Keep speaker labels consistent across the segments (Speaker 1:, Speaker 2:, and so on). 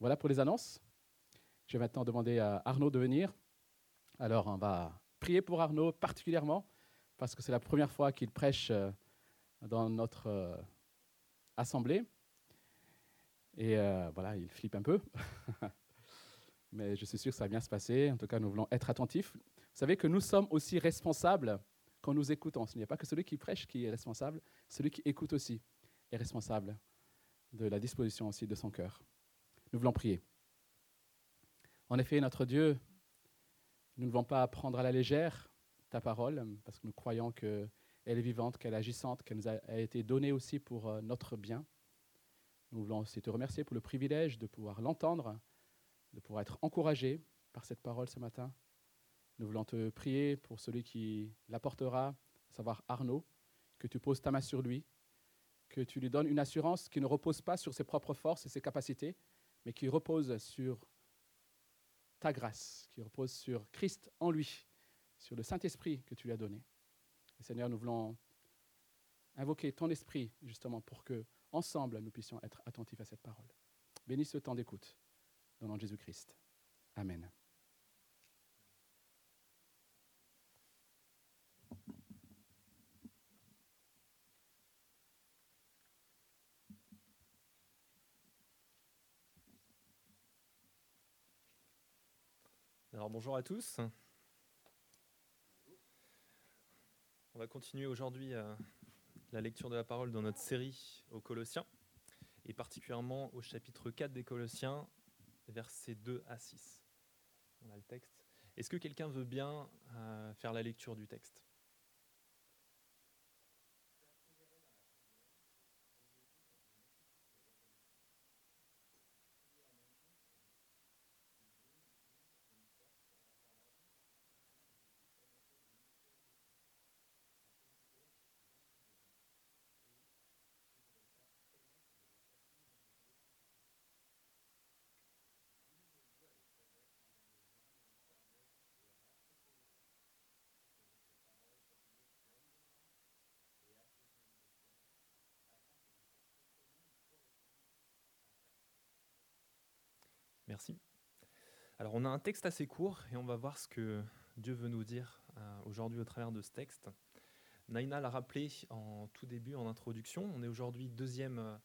Speaker 1: Voilà pour les annonces. Je vais maintenant demander à Arnaud de venir. Alors, on va prier pour Arnaud particulièrement, parce que c'est la première fois qu'il prêche euh, dans notre euh, assemblée. Et euh, voilà, il flippe un peu. Mais je suis sûr que ça va bien se passer. En tout cas, nous voulons être attentifs. Vous savez que nous sommes aussi responsables quand nous écoutons. Ce n'est pas que celui qui prêche qui est responsable, celui qui écoute aussi est responsable de la disposition aussi de son cœur. Nous voulons prier. En effet, notre Dieu, nous ne voulons pas prendre à la légère ta parole, parce que nous croyons qu'elle est vivante, qu'elle est agissante, qu'elle nous a, été donnée aussi pour euh, notre bien. Nous voulons aussi te remercier pour le privilège de pouvoir l'entendre, de pouvoir être encouragé par cette parole ce matin. Nous voulons te prier pour celui qui l'apportera, savoir Arnaud, que tu poses ta main sur lui, que tu lui donnes une assurance qui ne repose pas sur ses propres forces et ses capacités, mais qui repose sur ta grâce, qui repose sur Christ en lui, sur le Saint-Esprit que tu lui as donné. Seigneur, nous voulons invoquer ton esprit justement pour que, ensemble, nous puissions être attentifs à cette parole. Bénis ce temps d'écoute. Dans le nom de Jésus-Christ. Amen.
Speaker 2: Bonjour à tous. On va continuer aujourd'hui euh, la lecture de la parole dans notre série aux Colossiens, et particulièrement au chapitre 4 des Colossiens, versets 2 à 6. On a le texte. Est-ce que quelqu'un veut bien euh, faire la lecture du texte? Merci. Alors on a un texte assez court et on va voir ce que Dieu veut nous dire euh, aujourd'hui au travers de ce texte. Naina l'a rappelé en tout début, en introduction. On est aujourd'hui deuxième euh,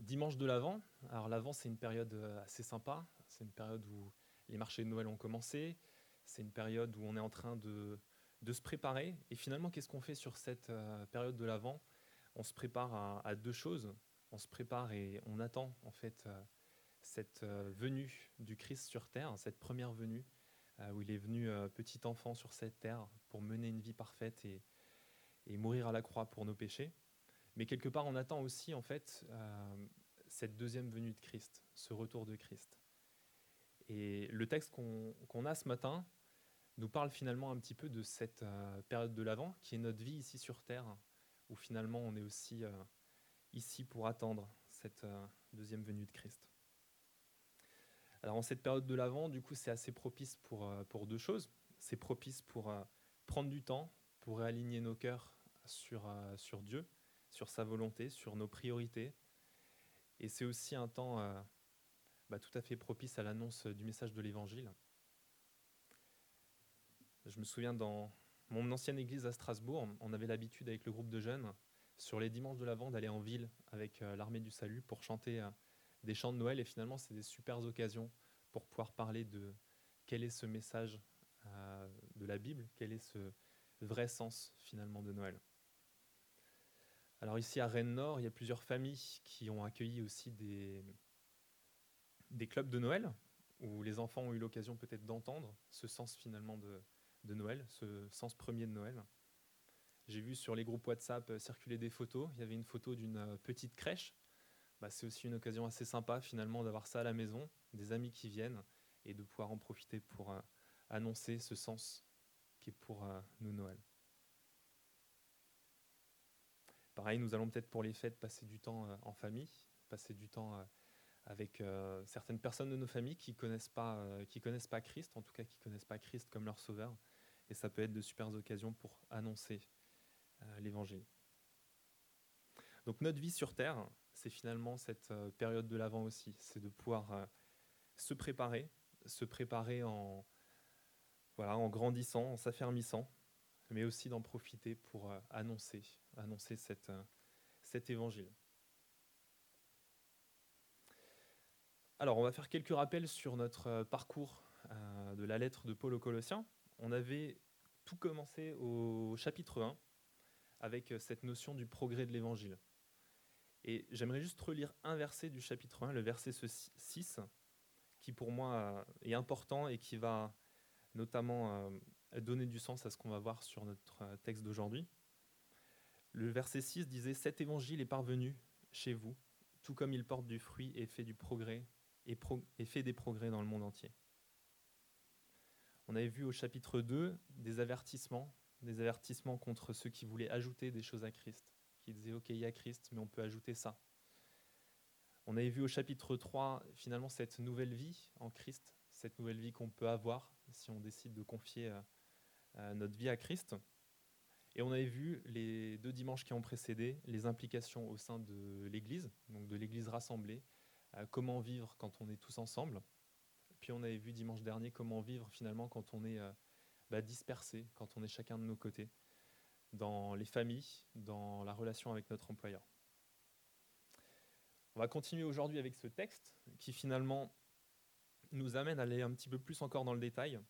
Speaker 2: dimanche de l'Avent. Alors l'Avent, c'est une période euh, assez sympa. C'est une période où les marchés de Noël ont commencé. C'est une période où on est en train de, se préparer. Et finalement, qu'est-ce qu'on fait sur cette période de l'Avent? On se prépare à, deux choses. On se prépare et on attend en fait cette euh, venue du Christ sur terre, cette première venue, euh, où il est venu euh, petit enfant sur cette terre pour mener une vie parfaite et, mourir à la croix pour nos péchés. Mais quelque part, on attend aussi en fait cette deuxième venue de Christ, ce retour de Christ. Et le texte qu'on a ce matin nous parle finalement un petit peu de cette période de l'Avent, qui est notre vie ici sur Terre, où finalement on est aussi ici pour attendre cette deuxième venue de Christ. Alors en cette période de l'Avent, du coup, c'est assez propice pour, euh, pour deux choses. C'est propice pour euh, prendre du temps, pour réaligner nos cœurs sur, euh, sur Dieu, sur sa volonté, sur nos priorités. Et c'est aussi un temps bah, tout à fait propice à l'annonce du message de l'Évangile. Je me souviens dans mon ancienne église à Strasbourg, on avait l'habitude avec le groupe de jeunes, sur les dimanches de l'Avent, d'aller en ville avec l'armée du salut pour chanter des chants de Noël et finalement c'est des super occasions pour pouvoir parler de quel est ce message euh, de la Bible, quel est ce vrai sens finalement de Noël. Alors ici à Rennes-Nord, il y a plusieurs familles qui ont accueilli aussi des, des clubs de Noël, où les enfants ont eu l'occasion peut-être d'entendre ce sens finalement de, de, Noël, ce sens premier de Noël. J'ai vu sur les groupes WhatsApp circuler des photos. Il y avait une photo d'une petite crèche bah, c'est aussi une occasion assez sympa finalement d'avoir ça à la maison, des amis qui viennent et de pouvoir en profiter pour euh, annoncer ce sens qui est pour euh, nous Noël. Pareil, nous allons peut-être pour les fêtes passer du temps euh, en famille, passer du temps avec certaines personnes de nos familles qui connaissent connaissent pas Christ, en tout cas qui connaissent pas Christ comme leur sauveur, et ça peut être de super occasions pour annoncer l'Évangile. Donc notre vie sur terre, c'est finalement cette euh, période de l'Avent aussi, c'est de pouvoir euh, se préparer, se préparer en, grandissant, en s'affermissant, mais aussi d'en profiter pour euh, annoncer, annoncer cet évangile. Alors, on va faire quelques rappels sur notre parcours de la lettre de Paul aux Colossiens. On avait tout commencé au chapitre 1 avec cette notion du progrès de l'évangile. Et j'aimerais juste relire un verset du chapitre 1, le verset 6, qui pour moi est important et qui va notamment donner du sens à ce qu'on va voir sur notre euh, texte d'aujourd'hui. Le verset 6 disait Cet évangile est parvenu chez vous, tout comme il porte du fruit et fait du progrès et, fait des progrès dans le monde entier. On avait vu au chapitre 2 des avertissements, des avertissements contre ceux qui voulaient ajouter des choses à Christ, qui disaient OK, il y a Christ, mais on peut ajouter ça. On avait vu au chapitre 3 finalement cette nouvelle vie en Christ, cette nouvelle vie qu'on peut avoir si on décide de confier euh, notre vie à Christ. Et on avait vu les deux dimanches qui ont précédé les implications au sein de l'Église, donc de l'Église rassemblée, euh, comment vivre quand on est tous ensemble. Puis on avait vu dimanche dernier comment vivre finalement quand on est euh, bah, dispersé, quand on est chacun de nos côtés, dans les familles, dans la relation avec notre employeur. On va continuer aujourd'hui avec ce texte qui finalement nous amène à aller un petit peu plus encore dans le détail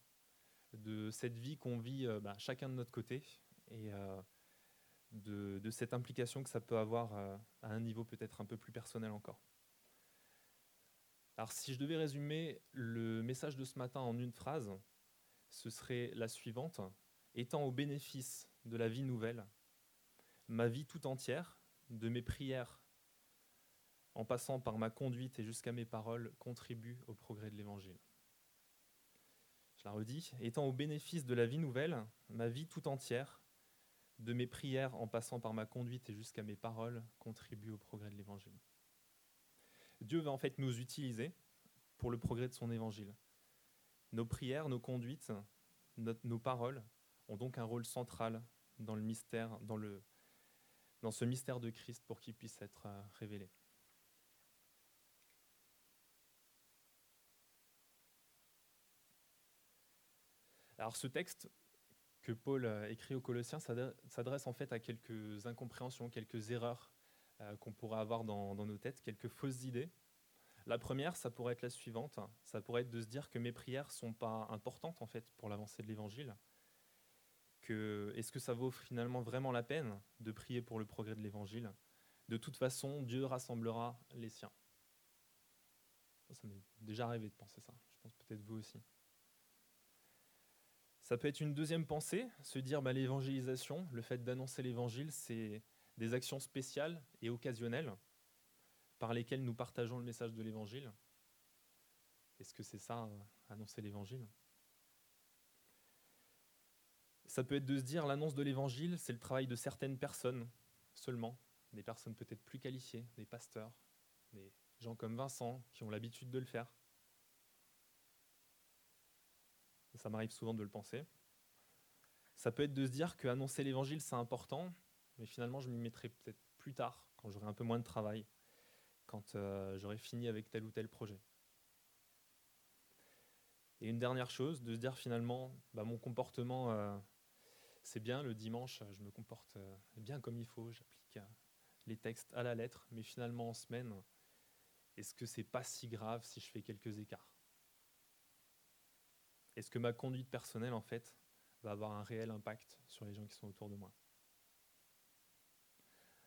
Speaker 2: de cette vie qu'on vit euh, bah, chacun de notre côté et euh, de, cette implication que ça peut avoir euh, à un niveau peut-être un peu plus personnel encore. Alors si je devais résumer le message de ce matin en une phrase, ce serait la suivante. Étant au bénéfice de la vie nouvelle, ma vie tout entière, de mes prières en passant par ma conduite et jusqu'à mes paroles, contribue au progrès de l'Évangile. Je la redis, étant au bénéfice de la vie nouvelle, ma vie tout entière, de mes prières en passant par ma conduite et jusqu'à mes paroles, contribue au progrès de l'Évangile. Dieu va en fait nous utiliser pour le progrès de son Évangile. Nos prières, nos conduites, nos paroles ont donc un rôle central dans le ce mystère de Christ pour qu'il puisse être euh, révélé. Alors ce texte que Paul a écrit aux Colossiens s'adresse en fait à quelques incompréhensions, quelques erreurs euh, qu'on pourrait avoir dans, nos têtes, quelques fausses idées. La première, ça pourrait être la suivante, ça pourrait être de se dire que mes prières sont pas importantes en fait pour l'avancée de l'Évangile. Est-ce que ça vaut finalement vraiment la peine de prier pour le progrès de l'Évangile? De toute façon, Dieu rassemblera les siens. Ça m'est déjà arrivé de penser ça. Je pense peut-être vous aussi. Ça peut être une deuxième pensée, se dire bah, l'évangélisation, le fait d'annoncer l'évangile, c'est des actions spéciales et occasionnelles par lesquelles nous partageons le message de l'évangile. Est-ce que c'est ça, euh, annoncer l'évangile? Ça peut être de se dire l'annonce de l'évangile, c'est le travail de certaines personnes seulement, des personnes peut-être plus qualifiées, des pasteurs, des gens comme Vincent qui ont l'habitude de le faire. ça m'arrive souvent de le penser. Ça peut être de se dire qu'annoncer l'évangile, c'est important, mais finalement, je m'y mettrai peut-être plus tard, quand j'aurai un peu moins de travail, quand euh, j'aurai fini avec tel ou tel projet. Et une dernière chose, de se dire finalement, bah, mon comportement, euh, c'est bien, le dimanche, je me comporte euh, bien comme il faut, j'applique les textes à la lettre, mais finalement en semaine, est-ce que c'est pas si grave si je fais quelques écarts? Est-ce que ma conduite personnelle, en fait, va avoir un réel impact sur les gens qui sont autour de moi?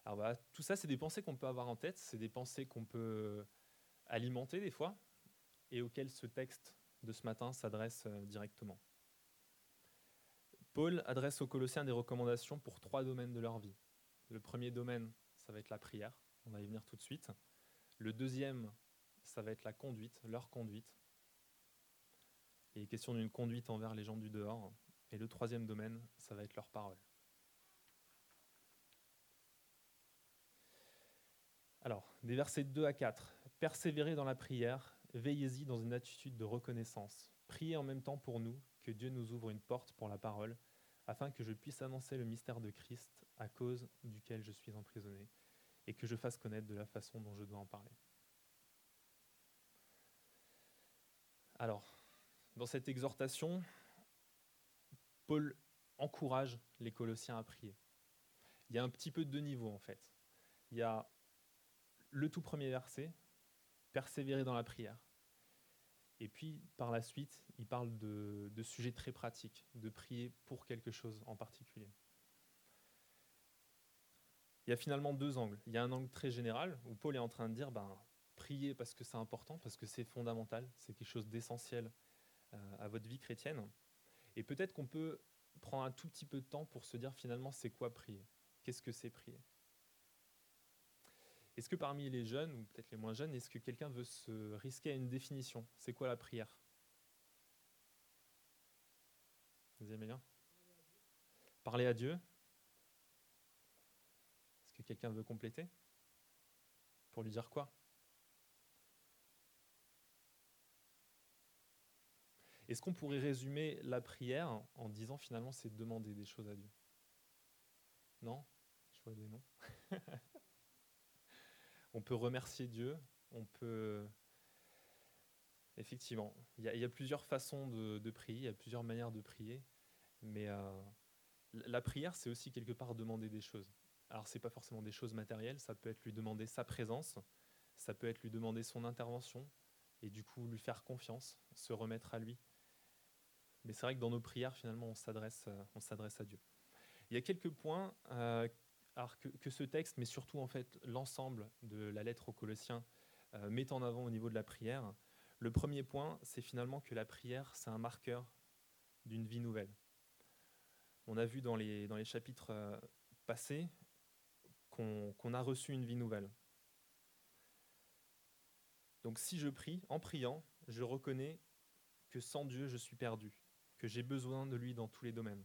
Speaker 2: Alors tout ça, c'est des pensées qu'on peut avoir en tête, c'est des pensées qu'on peut alimenter des fois, et auxquelles ce texte de ce matin s'adresse euh, directement. Paul adresse aux Colossiens des recommandations pour trois domaines de leur vie. Le premier domaine, ça va être la prière, on va y venir tout de suite. Le deuxième, ça va être la conduite, leur conduite. Il est question d'une conduite envers les gens du dehors. Et le troisième domaine, ça va être leur parole. Alors, des versets 2 à 4. Persévérez dans la prière, veillez-y dans une attitude de reconnaissance. Priez en même temps pour nous, que Dieu nous ouvre une porte pour la parole, afin que je puisse annoncer le mystère de Christ à cause duquel je suis emprisonné, et que je fasse connaître de la façon dont je dois en parler. Alors, dans cette exhortation, Paul encourage les Colossiens à prier. Il y a un petit peu de deux niveaux en fait. Il y a le tout premier verset, persévérer dans la prière. Et puis, par la suite, il parle de, sujets très pratiques, de prier pour quelque chose en particulier. Il y a finalement deux angles. Il y a un angle très général où Paul est en train de dire ben, prier parce que c'est important, parce que c'est fondamental, c'est quelque chose d'essentiel euh, à votre vie chrétienne. Et peut-être qu'on peut prendre un tout petit peu de temps pour se dire finalement c'est quoi prier? Qu'est-ce que c'est prier? Est-ce que parmi les jeunes, ou peut-être les moins jeunes, est-ce que quelqu'un veut se risquer à une définition? C'est quoi la prière? Aimez bien? Parler à Dieu? Est-ce que quelqu'un veut compléter? Pour lui dire quoi? Est-ce qu'on pourrait résumer la prière en disant finalement c'est demander des choses à Dieu? Non? Je vois des noms. on peut remercier Dieu, on peut... Effectivement, il y, a plusieurs façons de, prier, il y a plusieurs manières de prier, mais euh, la prière, c'est aussi quelque part demander des choses. Alors, ce n'est pas forcément des choses matérielles, ça peut être lui demander sa présence, ça peut être lui demander son intervention, et du coup lui faire confiance, se remettre à lui. Mais c'est vrai que dans nos prières, finalement, on s'adresse, euh, on s'adresse à Dieu. Il y a quelques points euh, alors que, ce texte, mais surtout en fait l'ensemble de la lettre aux Colossiens, euh, met en avant au niveau de la prière. Le premier point, c'est finalement que la prière, c'est un marqueur d'une vie nouvelle. On a vu dans les, dans les chapitres passés qu'on a reçu une vie nouvelle. Donc si je prie, en priant, je reconnais que sans Dieu, je suis perdu que j'ai besoin de lui dans tous les domaines.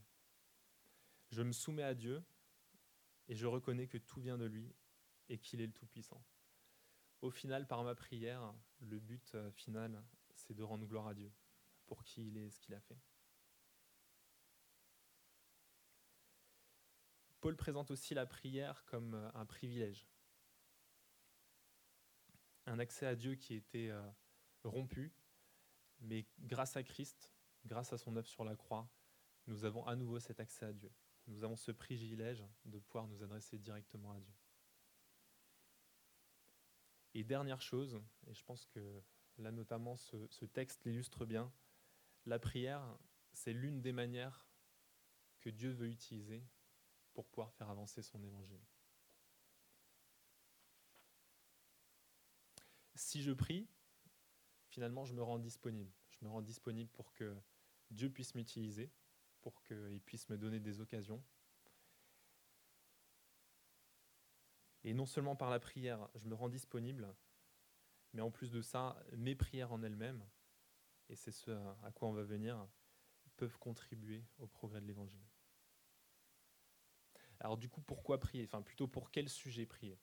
Speaker 2: Je me soumets à Dieu et je reconnais que tout vient de lui et qu'il est le Tout-Puissant. Au final, par ma prière, le but euh, final, c'est de rendre gloire à Dieu pour qui il est et ce qu'il a fait. Paul présente aussi la prière comme euh, un privilège, un accès à Dieu qui était euh, rompu, mais grâce à Christ, grâce à son œuvre sur la croix, nous avons à nouveau cet accès à Dieu. Nous avons ce privilège de pouvoir nous adresser directement à Dieu. Et dernière chose, et je pense que là notamment ce, texte l'illustre bien, la prière, c'est l'une des manières que Dieu veut utiliser pour pouvoir faire avancer son évangile. Si je prie, finalement, je me rends disponible. Je me rends disponible pour que Dieu puisse m'utiliser, pour qu'il puisse me donner des occasions. Et non seulement par la prière, je me rends disponible, mais en plus de ça, mes prières en elles-mêmes, et c'est ce à quoi on va venir, peuvent contribuer au progrès de l'Évangile. Alors du coup, pourquoi prier? Enfin, plutôt pour quel sujet prier?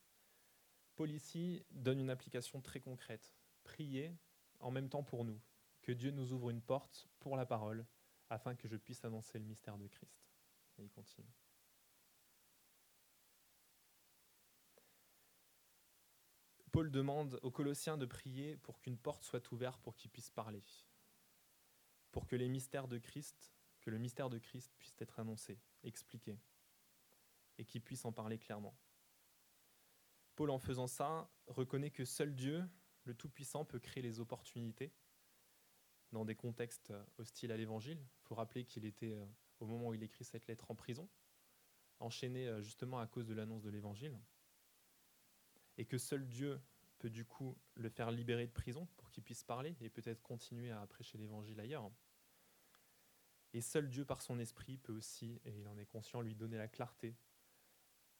Speaker 2: Paul ici donne une application très concrète. Prier en même temps pour nous, que Dieu nous ouvre une porte pour la parole, afin que je puisse annoncer le mystère de Christ. Et il continue. Paul demande aux Colossiens de prier pour qu'une porte soit ouverte pour qu'ils puissent parler, pour que les mystères de Christ, que le mystère de Christ puisse être annoncé, expliqué, et qu'ils puissent en parler clairement. Paul, en faisant ça, reconnaît que seul Dieu, le Tout-Puissant, peut créer les opportunités dans des contextes euh, hostiles à l'Évangile. Il faut rappeler qu'il était, euh, au moment où il écrit cette lettre, en prison, enchaîné euh, justement à cause de l'annonce de l'Évangile, et que seul Dieu peut du coup le faire libérer de prison pour qu'il puisse parler et peut-être continuer à prêcher l'Évangile ailleurs. Et seul Dieu, par son esprit, peut aussi, et il en est conscient, lui donner la clarté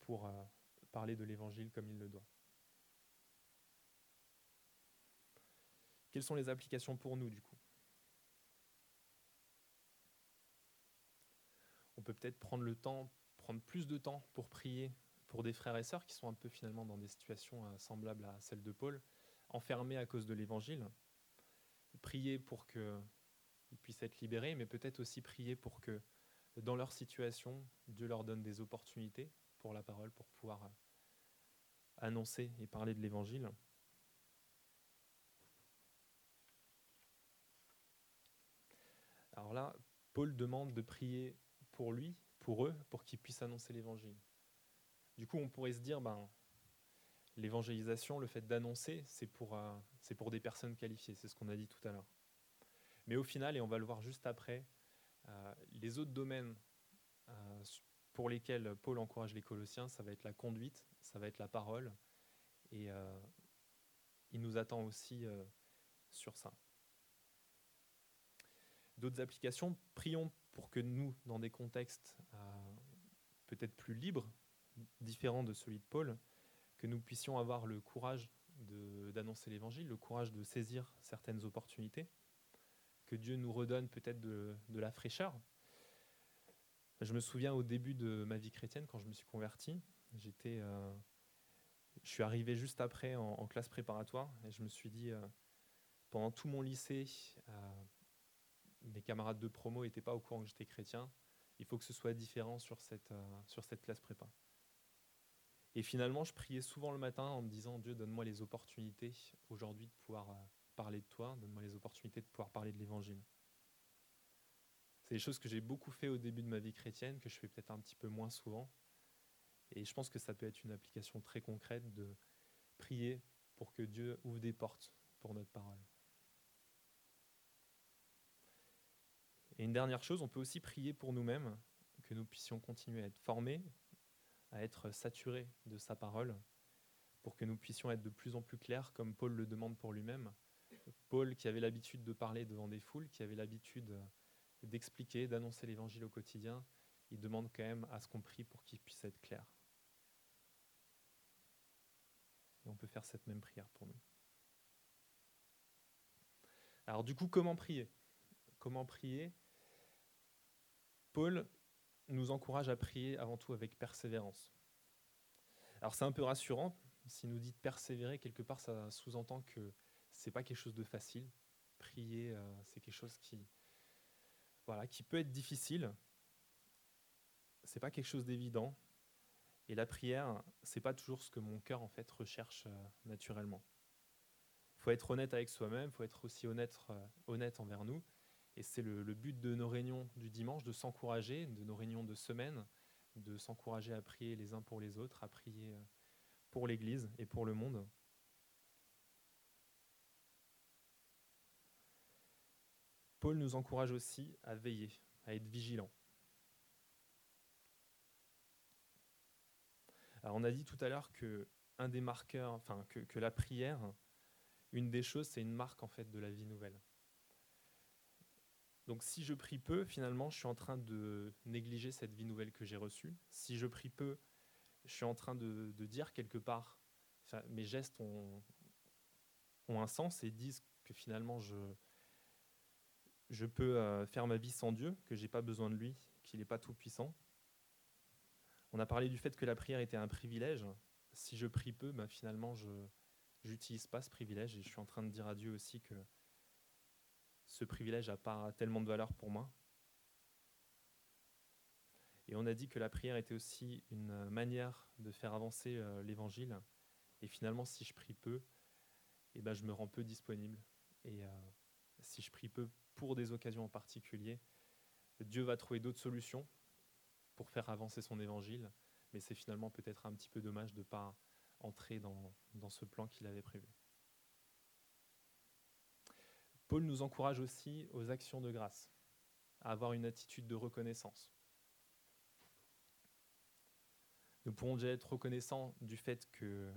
Speaker 2: pour parler de l'Évangile comme il le doit. Quelles sont les applications pour nous, du coup on peut peut-être prendre le temps, prendre plus de temps pour prier pour des frères et sœurs qui sont un peu finalement dans des situations euh, semblables à celles de Paul, enfermés à cause de l'évangile. Prier pour qu'ils puissent être libérés, mais peut-être aussi prier pour que dans leur situation, Dieu leur donne des opportunités pour la parole, pour pouvoir euh, annoncer et parler de l'évangile. Paul demande de prier pour lui, pour eux, pour qu'ils puissent annoncer l'évangile. Du coup, on pourrait se dire, ben, l'évangélisation, le fait d'annoncer, c'est pour, euh, pour des personnes qualifiées, c'est ce qu'on a dit tout à l'heure. Mais au final, et on va le voir juste après, euh, les autres domaines euh, pour lesquels Paul encourage les Colossiens, ça va être la conduite, ça va être la parole, et il nous attend aussi sur ça. D'autres applications, prions pour que nous, dans des contextes peut-être plus libres, différents de celui de Paul, que nous puissions avoir le courage d'annoncer l'Évangile, le courage de saisir certaines opportunités, que Dieu nous redonne peut-être de, la fraîcheur. Je me souviens au début de ma vie chrétienne, quand je me suis converti, j'étais, euh, je suis arrivé juste après en, classe préparatoire et je me suis dit, euh, pendant tout mon lycée, euh, mes camarades de promo n'étaient pas au courant que j'étais chrétien. Il faut que ce soit différent sur cette, sur cette classe prépa. Et finalement, je priais souvent le matin en me disant Dieu, donne-moi les opportunités aujourd'hui de pouvoir euh, parler de toi, donne-moi les opportunités de pouvoir parler de l'évangile. C'est des choses que j'ai beaucoup fait au début de ma vie chrétienne, que je fais peut-être un petit peu moins souvent. Et je pense que ça peut être une application très concrète de prier pour que Dieu ouvre des portes pour notre parole. Et une dernière chose, on peut aussi prier pour nous-mêmes, que nous puissions continuer à être formés, à être saturé de sa parole pour que nous puissions être de plus en plus clairs, comme Paul le demande pour lui-même. Paul qui avait l'habitude de parler devant des foules, qui avait l'habitude d'expliquer, d'annoncer l'évangile au quotidien, il demande quand même à ce qu'on prie pour qu'il puisse être clair. Et on peut faire cette même prière pour nous. Alors du coup, comment prier? Comment prier? Paul nous encourage à prier avant tout avec persévérance. Alors c'est un peu rassurant, s'il nous dit persévérer, quelque part ça sous-entend que c'est pas quelque chose de facile. Prier, euh, c'est quelque chose qui, voilà, qui peut être difficile. C'est pas quelque chose d'évident. Et la prière, c'est pas toujours ce que mon cœur en fait recherche euh, naturellement. Il faut être honnête avec soi-même, il faut être aussi honnête, euh, honnête envers nous. Et c'est le, but de nos réunions du dimanche, de s'encourager, de nos réunions de semaine, de s'encourager à prier les uns pour les autres, à prier euh, pour l'Église et pour le monde. Paul nous encourage aussi à veiller, à être vigilants. Alors on a dit tout à l'heure que, que la prière, une des choses, c'est une marque en fait de la vie nouvelle. Donc si je prie peu, finalement, je suis en train de négliger cette vie nouvelle que j'ai reçue. Si je prie peu, je suis en train de, dire quelque part, mes gestes ont, un sens et disent que finalement je, peux euh, faire ma vie sans Dieu, que j'ai pas besoin de lui, qu'il n'est pas tout puissant. On a parlé du fait que la prière était un privilège. Si je prie peu, ben finalement je n'utilise pas ce privilège et je suis en train de dire à Dieu aussi que ce privilège n'a pas tellement de valeur pour moi. Et on a dit que la prière était aussi une manière de faire avancer euh, l'évangile. Et finalement, si je prie peu, eh ben, je me rends peu disponible. Et euh, si je prie peu pour des occasions en particulier, Dieu va trouver d'autres solutions pour faire avancer son évangile. Mais c'est finalement peut-être un petit peu dommage de ne pas entrer dans ce plan qu'il avait prévu. Paul nous encourage aussi aux actions de grâce, à avoir une attitude de reconnaissance. Nous pourrons déjà être reconnaissants du fait qu'il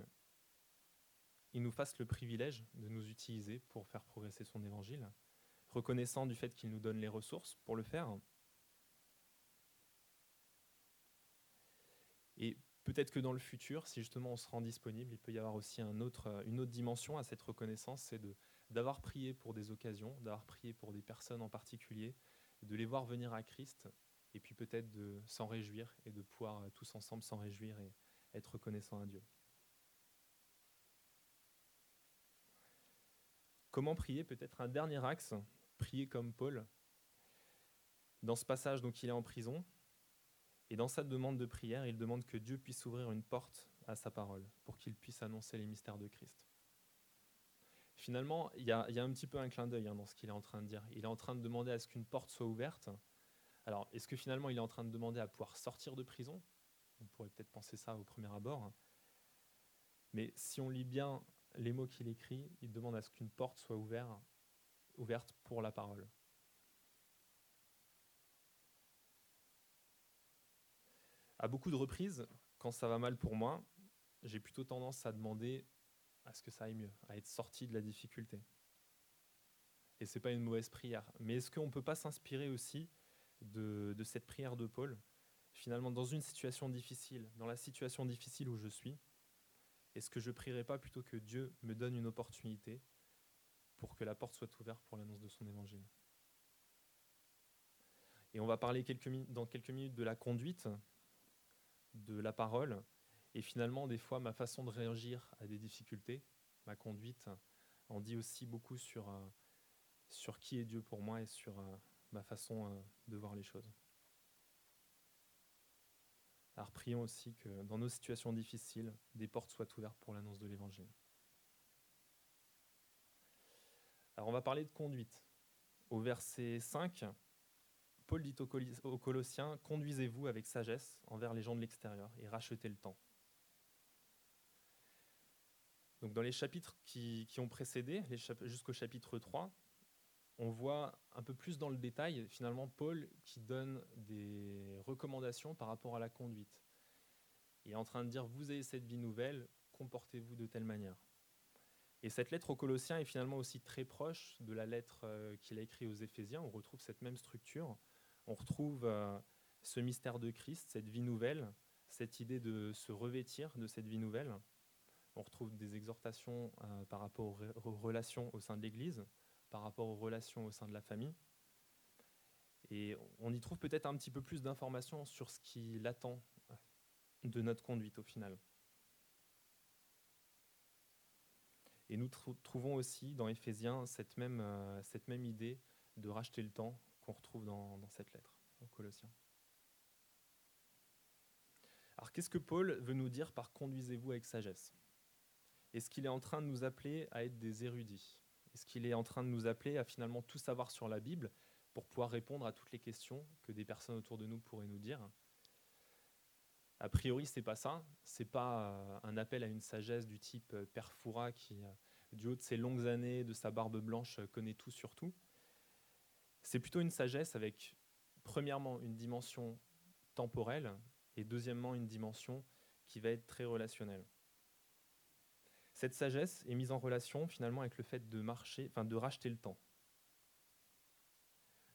Speaker 2: nous fasse le privilège de nous utiliser pour faire progresser son évangile, reconnaissants du fait qu'il nous donne les ressources pour le faire. Et peut-être que dans le futur, si justement on se rend disponible, il peut y avoir aussi une autre dimension à cette reconnaissance, c'est de d'avoir prié pour des occasions, d'avoir prié pour des personnes en particulier, de les voir venir à Christ, et puis peut-être de s'en réjouir et de pouvoir euh, tous ensemble s'en réjouir et être reconnaissant à Dieu. Comment prier? Peut-être un dernier axe, prier comme Paul. Dans ce passage, donc, il est en prison, et dans sa demande de prière, il demande que Dieu puisse ouvrir une porte à sa parole pour qu'il puisse annoncer les mystères de Christ finalement, il y, a, un petit peu un clin d'œil hein, dans ce qu'il est en train de dire. Il est en train de demander à ce qu'une porte soit ouverte, Alors, est-ce que finalement il est en train de demander à pouvoir sortir de prison? On pourrait peut-être penser ça au premier abord. Mais si on lit bien les mots qu'il écrit, il demande à ce qu'une porte soit ouverte, ouverte pour la parole. À beaucoup de reprises, quand ça va mal pour moi, j'ai plutôt tendance à demander à ce que ça aille mieux, à être sorti de la difficulté. Et ce n'est pas une mauvaise prière. Mais est-ce qu'on ne peut pas s'inspirer aussi de, cette prière de Paul Finalement, dans une situation difficile, dans la situation difficile où je suis, est-ce que je prierai pas plutôt que Dieu me donne une opportunité pour que la porte soit ouverte pour l'annonce de son évangile? Et on va parler dans quelques minutes de la conduite, de la parole, et finalement, des fois, ma façon de réagir à des difficultés, ma conduite, en dit aussi beaucoup sur, euh, sur qui est Dieu pour moi et sur euh, ma façon euh, de voir les choses. Alors prions aussi que dans nos situations difficiles, des portes soient ouvertes pour l'annonce de l'Évangile. Alors on va parler de conduite. Au verset 5, Paul dit aux Colossiens, Conduisez-vous avec sagesse envers les gens de l'extérieur et rachetez le temps. Donc dans les chapitres qui, ont précédé, jusqu'au chapitre 3, on voit un peu plus dans le détail, finalement, Paul qui donne des recommandations par rapport à la conduite. Il est en train de dire, vous avez cette vie nouvelle, comportez-vous de telle manière. Et cette lettre aux Colossiens est finalement aussi très proche de la lettre euh, qu'il a écrite aux Éphésiens. On retrouve cette même structure. On retrouve euh, ce mystère de Christ, cette vie nouvelle, cette idée de se revêtir de cette vie nouvelle. On retrouve des exhortations euh, par rapport aux relations au sein de l'Église, par rapport aux relations au sein de la famille. Et on y trouve peut-être un petit peu plus d'informations sur ce qui l'attend de notre conduite au final. Et nous trouvons aussi dans Éphésiens cette même, euh, cette même idée de racheter le temps qu'on retrouve dans, dans, cette lettre aux Colossiens. Alors qu'est-ce que Paul veut nous dire par conduisez-vous avec sagesse Est-ce qu'il est en train de nous appeler à être des érudits? Est-ce qu'il est en train de nous appeler à finalement tout savoir sur la Bible pour pouvoir répondre à toutes les questions que des personnes autour de nous pourraient nous dire? A priori, c'est pas ça. C'est pas euh, un appel à une sagesse du type euh, Père Foura qui, euh, du haut de ses longues années, de sa barbe blanche, connaît tout sur tout. C'est plutôt une sagesse avec, premièrement, une dimension temporelle et deuxièmement, une dimension qui va être très relationnelle. Cette sagesse est mise en relation finalement avec le fait de marcher, enfin de racheter le temps.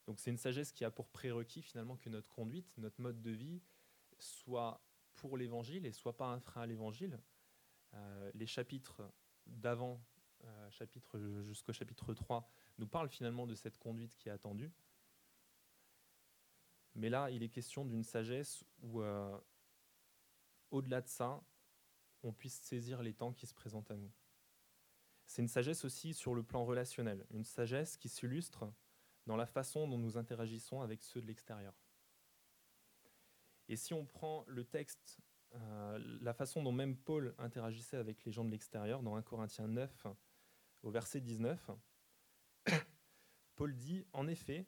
Speaker 2: Donc c'est une sagesse qui a pour prérequis finalement que notre conduite, notre mode de vie soit pour l'évangile et soit pas un frein à l'évangile. Euh, les chapitres d'avant, euh, chapitre jusqu'au chapitre 3, nous parlent finalement de cette conduite qui est attendue. Mais là, il est question d'une sagesse où, euh, au-delà de ça, on puisse saisir les temps qui se présentent à nous. C'est une sagesse aussi sur le plan relationnel, une sagesse qui s'illustre dans la façon dont nous interagissons avec ceux de l'extérieur. Et si on prend le texte, euh, la façon dont même Paul interagissait avec les gens de l'extérieur, dans 1 Corinthiens 9, au verset 19, Paul dit, en effet,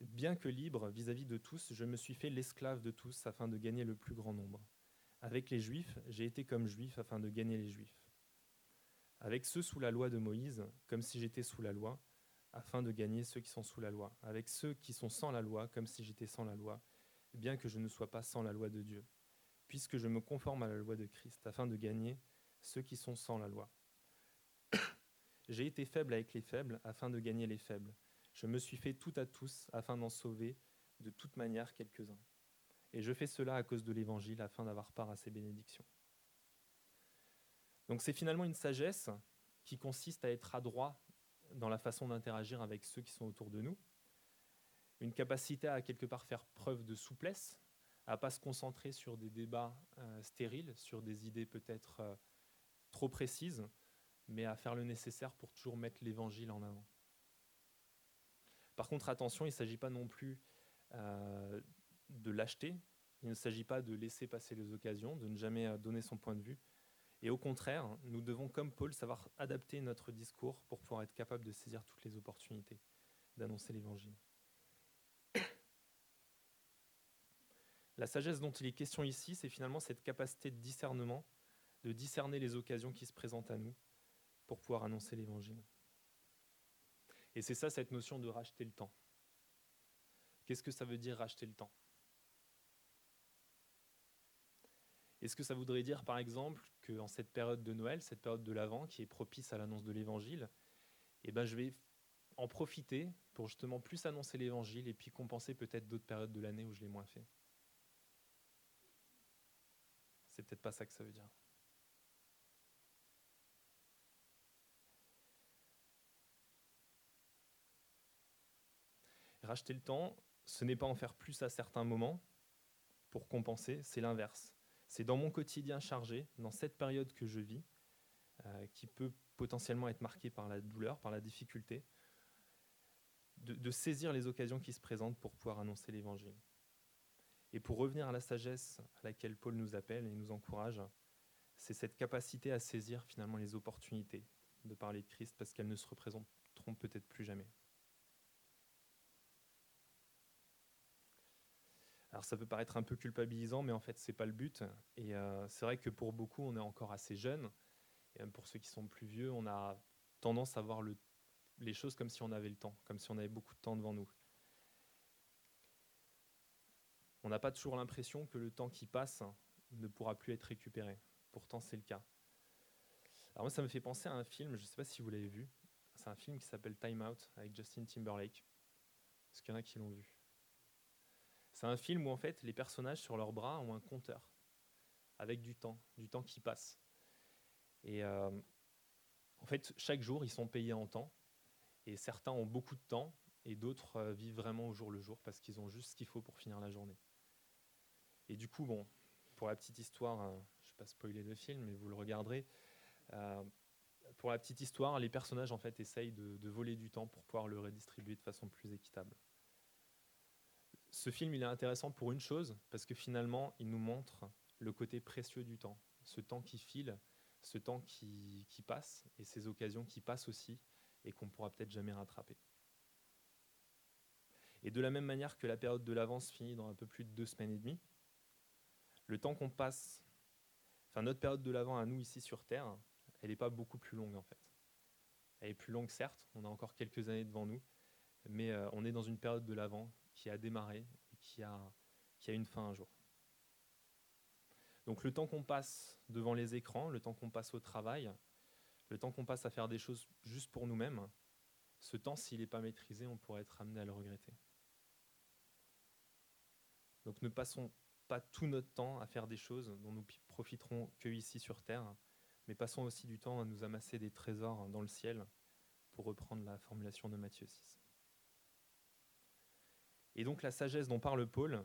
Speaker 2: bien que libre vis-à-vis -vis de tous, je me suis fait l'esclave de tous afin de gagner le plus grand nombre. Avec les Juifs, j'ai été comme Juif afin de gagner les Juifs. Avec ceux sous la loi de Moïse, comme si j'étais sous la loi, afin de gagner ceux qui sont sous la loi. Avec ceux qui sont sans la loi, comme si j'étais sans la loi, bien que je ne sois pas sans la loi de Dieu, puisque je me conforme à la loi de Christ, afin de gagner ceux qui sont sans la loi. J'ai été faible avec les faibles, afin de gagner les faibles. Je me suis fait tout à tous, afin d'en sauver de toute manière quelques-uns. Et je fais cela à cause de l'Évangile afin d'avoir part à ces bénédictions. Donc c'est finalement une sagesse qui consiste à être adroit dans la façon d'interagir avec ceux qui sont autour de nous, une capacité à quelque part faire preuve de souplesse, à pas se concentrer sur des débats euh, stériles, sur des idées peut-être euh, trop précises, mais à faire le nécessaire pour toujours mettre l'évangile en avant. Par contre, attention, il ne s'agit pas non plus euh, de l'acheter. Il ne s'agit pas de laisser passer les occasions, de ne jamais euh, donner son point de vue. Et au contraire, nous devons, comme Paul, savoir adapter notre discours pour pouvoir être capable de saisir toutes les opportunités d'annoncer l'Évangile. La sagesse dont il est question ici, c'est finalement cette capacité de discernement, de discerner les occasions qui se présentent à nous pour pouvoir annoncer l'Évangile. Et c'est ça cette notion de racheter le temps. Qu'est-ce que ça veut dire racheter le temps? Est-ce que ça voudrait dire, par exemple, qu'en cette période de Noël, cette période de l'Avent, qui est propice à l'annonce de l'Évangile, eh ben, je vais en profiter pour justement plus annoncer l'Évangile et puis compenser peut-être d'autres périodes de l'année où je l'ai moins fait? C'est peut-être pas ça que ça veut dire. Racheter le temps, ce n'est pas en faire plus à certains moments pour compenser, c'est l'inverse. C'est dans mon quotidien chargé, dans cette période que je vis, euh, qui peut potentiellement être marquée par la douleur, par la difficulté, de, saisir les occasions qui se présentent pour pouvoir annoncer l'Évangile. Et pour revenir à la sagesse à laquelle Paul nous appelle et nous encourage, c'est cette capacité à saisir finalement les opportunités de parler de Christ parce qu'elles ne se représenteront peut-être plus jamais. Alors ça peut paraître un peu culpabilisant, mais en fait, ce n'est pas le but. Et euh, c'est vrai que pour beaucoup, on est encore assez jeune. Et même pour ceux qui sont plus vieux, on a tendance à voir les choses comme si on avait le temps, comme si on avait beaucoup de temps devant nous. On n'a pas toujours l'impression que le temps qui passe ne pourra plus être récupéré. Pourtant, c'est le cas. Alors moi, ça me fait penser à un film, je ne sais pas si vous l'avez vu. C'est un film qui s'appelle Time Out avec Justin Timberlake. Est-ce qu'il y en a qui l'ont vu? C'est un film où en fait les personnages sur leurs bras ont un compteur avec du temps, du temps qui passe. Et euh, en fait, chaque jour, ils sont payés en temps. Et certains ont beaucoup de temps et d'autres euh, vivent vraiment au jour le jour parce qu'ils ont juste ce qu'il faut pour finir la journée. Et du coup, bon, pour la petite histoire, euh, je ne vais pas spoiler le film, mais vous le regarderez. pour la petite histoire, les personnages en fait essayent de voler du temps pour pouvoir le redistribuer de façon plus équitable ce film il est intéressant pour une chose, parce que finalement, il nous montre le côté précieux du temps, ce temps qui file, ce temps qui, passe, et ces occasions qui passent aussi, et qu'on pourra peut-être jamais rattraper. Et de la même manière que la période de l'avance finit dans un peu plus de deux semaines et demie, le temps qu'on passe, enfin notre période de l'avant à nous ici sur Terre, elle n'est pas beaucoup plus longue en fait. Elle est plus longue certes, on a encore quelques années devant nous, mais euh, on est dans une période de l'avant qui a démarré et qui a, qui a une fin un jour. Donc le temps qu'on passe devant les écrans, le temps qu'on passe au travail, le temps qu'on passe à faire des choses juste pour nous-mêmes, ce temps, s'il n'est pas maîtrisé, on pourrait être amené à le regretter. Donc ne passons pas tout notre temps à faire des choses dont nous profiterons que ici sur Terre, mais passons aussi du temps à nous amasser des trésors dans le ciel, pour reprendre la formulation de Matthieu 6. Et donc la sagesse dont parle Paul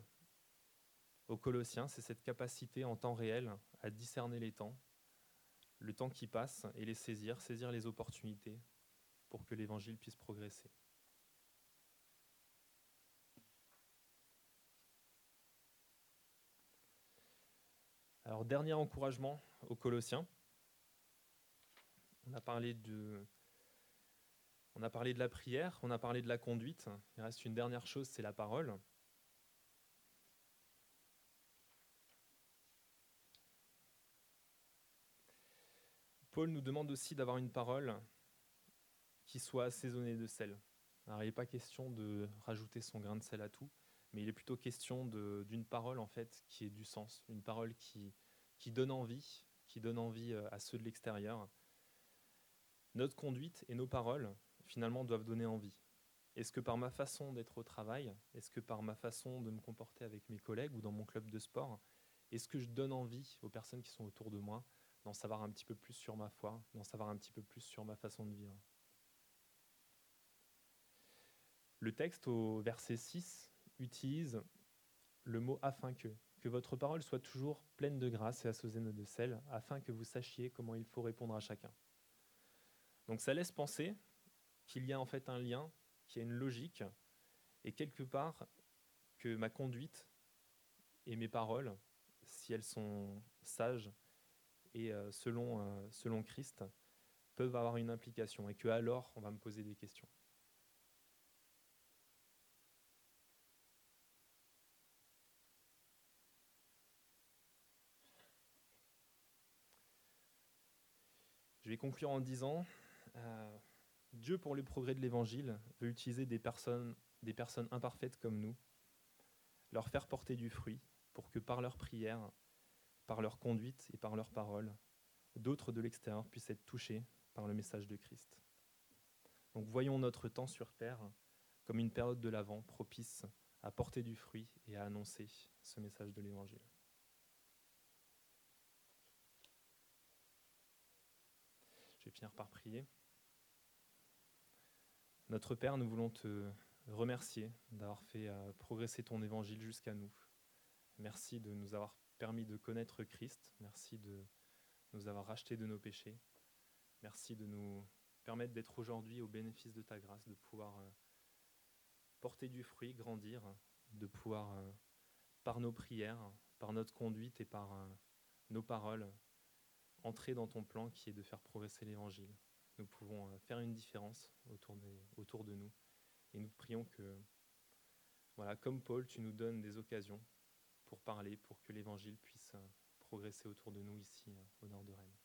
Speaker 2: aux Colossiens, c'est cette capacité en temps réel à discerner les temps, le temps qui passe, et les saisir, saisir les opportunités pour que l'Évangile puisse progresser. Alors, dernier encouragement aux Colossiens. On a parlé de, on a parlé de la prière, on a parlé de la conduite. Il reste une dernière chose, c'est la parole. Paul nous demande aussi d'avoir une parole qui soit assaisonnée de sel. Alors, il n'est pas question de rajouter son grain de sel à tout, mais il est plutôt question d'une parole en fait qui ait du sens, une parole qui, qui donne envie, qui donne envie euh, à ceux de l'extérieur. Notre conduite et nos paroles, finalement doivent donner envie. Est-ce que par ma façon d'être au travail, est-ce que par ma façon de me comporter avec mes collègues ou dans mon club de sport, est-ce que je donne envie aux personnes qui sont autour de moi d'en savoir un petit peu plus sur ma foi, d'en savoir un petit peu plus sur ma façon de vivre? Le texte au verset 6 utilise le mot afin que, que votre parole soit toujours pleine de grâce et assaisonnée de sel, afin que vous sachiez comment il faut répondre à chacun. Donc ça laisse penser qu'il y a en fait un lien, qu'il y a une logique, et quelque part que ma conduite et mes paroles, si elles sont sages et euh, euh, selon, Christ, peuvent avoir une implication, et que alors on va me poser des questions. Je vais conclure en disant, euh, Dieu, pour le progrès de l'Évangile, veut utiliser des personnes, imparfaites comme nous, leur faire porter du fruit, pour que par leur prière, par leur conduite et par leurs paroles, d'autres de l'extérieur puissent être touchés par le message de Christ. Donc voyons notre temps sur terre comme une période de l'Avent propice à porter du fruit et à annoncer ce message de l'Évangile. Je vais finir par prier. Notre Père, nous voulons te remercier d'avoir fait euh, progresser ton évangile jusqu'à nous. Merci de nous avoir permis de connaître Christ. Merci de nous avoir rachetés de nos péchés. Merci de nous permettre d'être aujourd'hui au bénéfice de ta grâce, de pouvoir euh, porter du fruit, grandir, de pouvoir, euh, par nos prières, par notre conduite et par nos paroles, entrer dans ton plan qui est de faire progresser l'Évangile nous pouvons euh, faire une différence autour de, autour de nous. Et nous prions que, voilà, comme Paul, tu nous donnes des occasions pour parler, pour que l'Évangile puisse euh, progresser autour de nous ici, euh, au nord de Rennes.